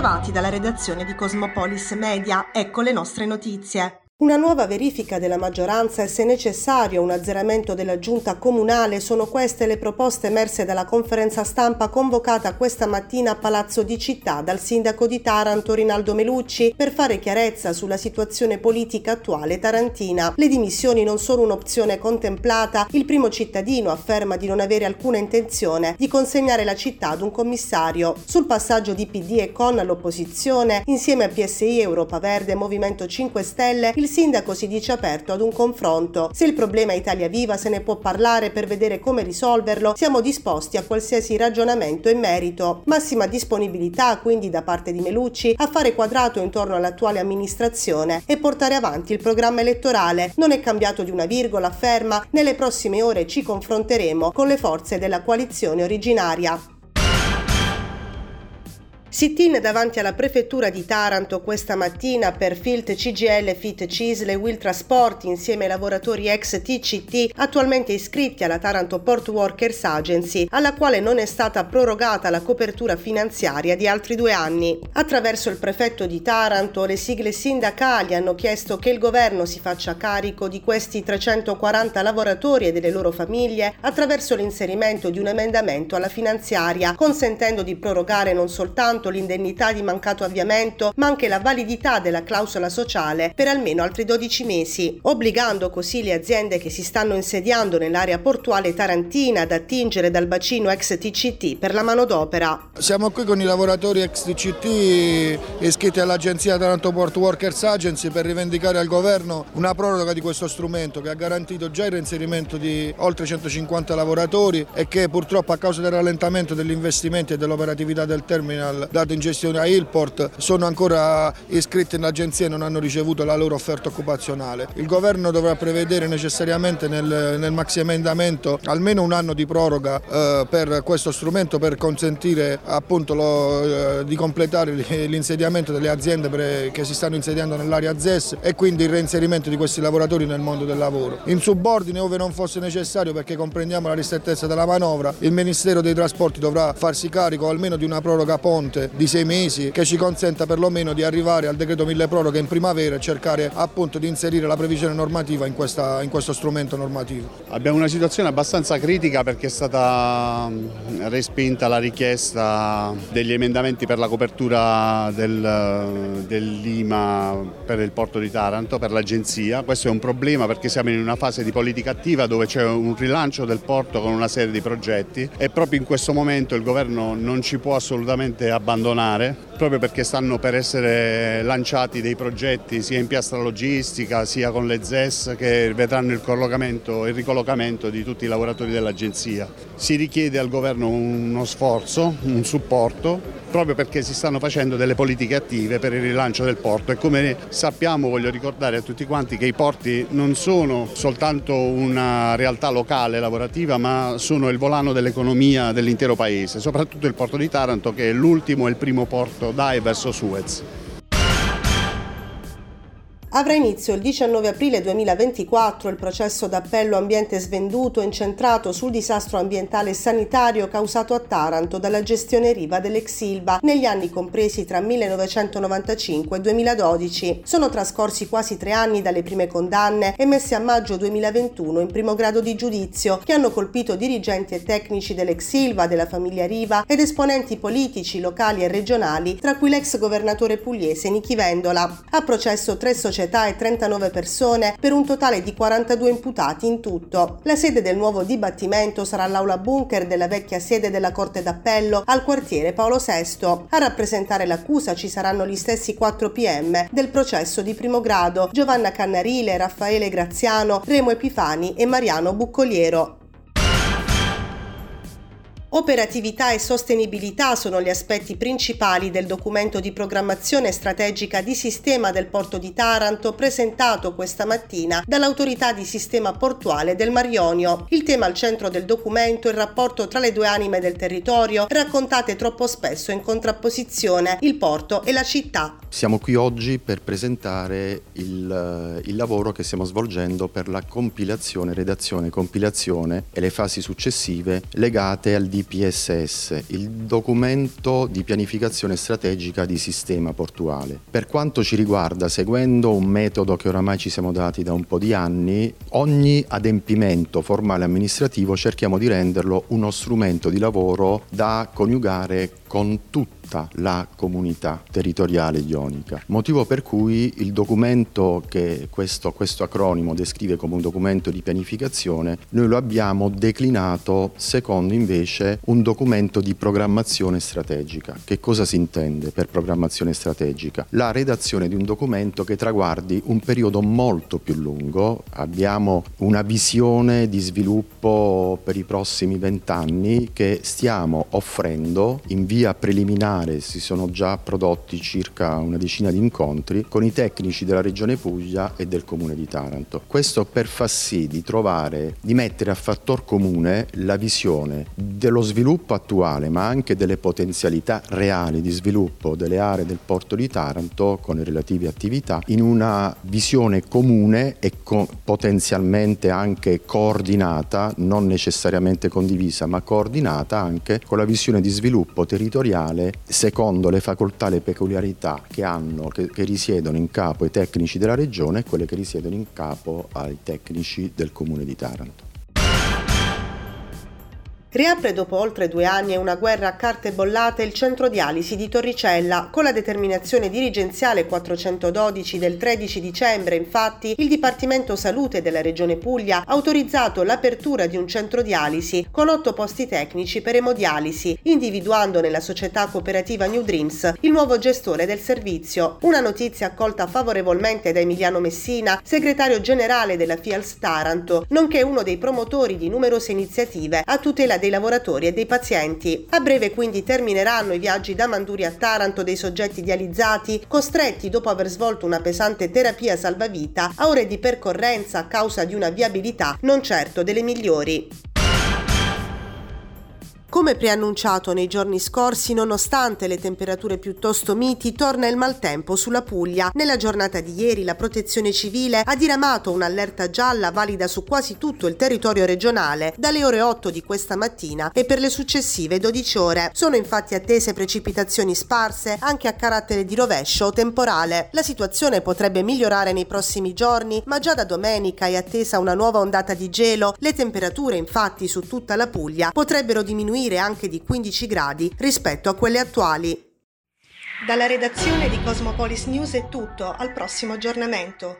Bentrovati dalla redazione di Cosmopolis Media, ecco le nostre notizie. Una nuova verifica della maggioranza e se necessario un azzeramento della giunta comunale sono queste le proposte emerse dalla conferenza stampa convocata questa mattina a Palazzo di Città dal sindaco di Taranto Rinaldo Melucci per fare chiarezza sulla situazione politica attuale tarantina. Le dimissioni non sono un'opzione contemplata, il primo cittadino afferma di non avere alcuna intenzione di consegnare la città ad un commissario. Sul passaggio di PD e Con all'opposizione, insieme a PSI, Europa Verde e Movimento 5 Stelle, il sindaco si dice aperto ad un confronto. Se il problema Italia Viva se ne può parlare per vedere come risolverlo, siamo disposti a qualsiasi ragionamento e merito. Massima disponibilità quindi da parte di Melucci a fare quadrato intorno all'attuale amministrazione e portare avanti il programma elettorale. Non è cambiato di una virgola, afferma, nelle prossime ore ci confronteremo con le forze della coalizione originaria. Sit-in davanti alla prefettura di Taranto questa mattina per Filt CGL, Fit Cisle e Will Trasport insieme ai lavoratori ex TCT attualmente iscritti alla Taranto Port Workers Agency, alla quale non è stata prorogata la copertura finanziaria di altri due anni. Attraverso il prefetto di Taranto, le sigle sindacali hanno chiesto che il governo si faccia carico di questi 340 lavoratori e delle loro famiglie attraverso l'inserimento di un emendamento alla finanziaria, consentendo di prorogare non soltanto soltanto l'indennità di mancato avviamento, ma anche la validità della clausola sociale per almeno altri 12 mesi, obbligando così le aziende che si stanno insediando nell'area portuale tarantina ad attingere dal bacino ex TCT per la manodopera. Siamo qui con i lavoratori ex TCT iscritti all'agenzia Taranto Port Workers Agency per rivendicare al governo una proroga di questo strumento che ha garantito già il reinserimento di oltre 150 lavoratori e che purtroppo a causa del rallentamento degli investimenti e dell'operatività del terminal dato in gestione a Ilport sono ancora iscritti in agenzia e non hanno ricevuto la loro offerta occupazionale. Il governo dovrà prevedere necessariamente nel, nel maxi emendamento almeno un anno di proroga eh, per questo strumento per consentire appunto lo, eh, di completare l'insediamento delle aziende pre, che si stanno insediando nell'area ZES e quindi il reinserimento di questi lavoratori nel mondo del lavoro. In subordine, ove non fosse necessario, perché comprendiamo la ristrettezza della manovra, il Ministero dei Trasporti dovrà farsi carico almeno di una proroga ponte urgente di sei mesi che ci consenta perlomeno di arrivare al decreto mille proroghe in primavera e cercare appunto di inserire la previsione normativa in, questa, in questo strumento normativo. Abbiamo una situazione abbastanza critica perché è stata mm, respinta la richiesta degli emendamenti per la copertura del, dell'IMA per il porto di Taranto, per l'agenzia. Questo è un problema perché siamo in una fase di politica attiva dove c'è un rilancio del porto con una serie di progetti e proprio in questo momento il governo non ci può assolutamente abbandonare abbandonare proprio perché stanno per essere lanciati dei progetti sia in piastra logistica sia con le ZES che vedranno il collocamento e il ricollocamento di tutti i lavoratori dell'agenzia. Si richiede al governo uno sforzo, un supporto, proprio perché si stanno facendo delle politiche attive per il rilancio del porto. E come sappiamo voglio ricordare a tutti quanti che i porti non sono soltanto una realtà locale lavorativa ma sono il volano dell'economia dell'intero paese, soprattutto il porto di Taranto che è l'ultimo e il primo porto dai verso Suez avrà inizio il 19 aprile 2024 il processo d'appello ambiente svenduto incentrato sul disastro ambientale e sanitario causato a Taranto dalla gestione riva dell'ex Ilva negli anni compresi tra 1995 e 2012. Sono trascorsi quasi tre anni dalle prime condanne emesse a maggio 2021 in primo grado di giudizio che hanno colpito dirigenti e tecnici dell'ex Ilva, della famiglia Riva ed esponenti politici locali e regionali, tra cui l'ex governatore pugliese Nichi Vendola. A processo tre società società e 39 persone per un totale di 42 imputati in tutto. La sede del nuovo dibattimento sarà l'aula bunker della vecchia sede della Corte d'Appello al quartiere Paolo VI. A rappresentare l'accusa ci saranno gli stessi 4 PM del processo di primo grado, Giovanna Cannarile, Raffaele Graziano, Remo Epifani e Mariano Buccoliero. Operatività e sostenibilità sono gli aspetti principali del documento di programmazione strategica di sistema del porto di Taranto presentato questa mattina dall'autorità di sistema portuale del Mar Ionio. Il tema al centro del documento è il rapporto tra le due anime del territorio, raccontate troppo spesso in contrapposizione, il porto e la città. Siamo qui oggi per presentare il, il lavoro che stiamo svolgendo per la compilazione, redazione, compilazione e le fasi successive legate al DPSS, il documento di pianificazione strategica di sistema portuale. Per quanto ci riguarda, seguendo un metodo che oramai ci siamo dati da un po' di anni, ogni adempimento formale amministrativo cerchiamo di renderlo uno strumento di lavoro da coniugare con tutta la comunità territoriale ionica. Motivo per cui il documento che questo, questo acronimo descrive come un documento di pianificazione, noi lo abbiamo declinato secondo invece un documento di programmazione strategica. Che cosa si intende per programmazione strategica? La redazione di un documento che traguardi un periodo molto più lungo. Abbiamo una visione di sviluppo per i prossimi vent'anni che stiamo offrendo in via via preliminare si sono già prodotti circa una decina di incontri con i tecnici della Regione Puglia e del Comune di Taranto. Questo per far sì di trovare, di mettere a fattor comune la visione dello sviluppo attuale ma anche delle potenzialità reali di sviluppo delle aree del porto di Taranto con le relative attività in una visione comune e co- potenzialmente anche coordinata, non necessariamente condivisa ma coordinata anche con la visione di sviluppo territoriale territoriale secondo le facoltà le peculiarità che, hanno, che, che risiedono in capo ai tecnici della regione e quelle che risiedono in capo ai tecnici del comune di Taranto. Riapre dopo oltre due anni e una guerra a carte bollate il centro dialisi di Torricella. Con la determinazione dirigenziale 412 del 13 dicembre, infatti, il Dipartimento Salute della Regione Puglia ha autorizzato l'apertura di un centro dialisi con otto posti tecnici per emodialisi, individuando nella società cooperativa New Dreams il nuovo gestore del servizio. Una notizia accolta favorevolmente da Emiliano Messina, segretario generale della FIALS Taranto, nonché uno dei promotori di numerose iniziative a tutela dei lavoratori e dei pazienti. A breve quindi termineranno i viaggi da Manduri a Taranto dei soggetti dializzati, costretti dopo aver svolto una pesante terapia salvavita a ore di percorrenza a causa di una viabilità non certo delle migliori. Come preannunciato nei giorni scorsi, nonostante le temperature piuttosto miti, torna il maltempo sulla Puglia. Nella giornata di ieri la Protezione Civile ha diramato un'allerta gialla valida su quasi tutto il territorio regionale dalle ore 8 di questa mattina e per le successive 12 ore. Sono infatti attese precipitazioni sparse anche a carattere di rovescio o temporale. La situazione potrebbe migliorare nei prossimi giorni, ma già da domenica è attesa una nuova ondata di gelo. Le temperature infatti su tutta la Puglia potrebbero diminuire diminuire anche di 15 gradi rispetto a quelle attuali. Dalla redazione di Cosmopolis News è tutto, al prossimo aggiornamento.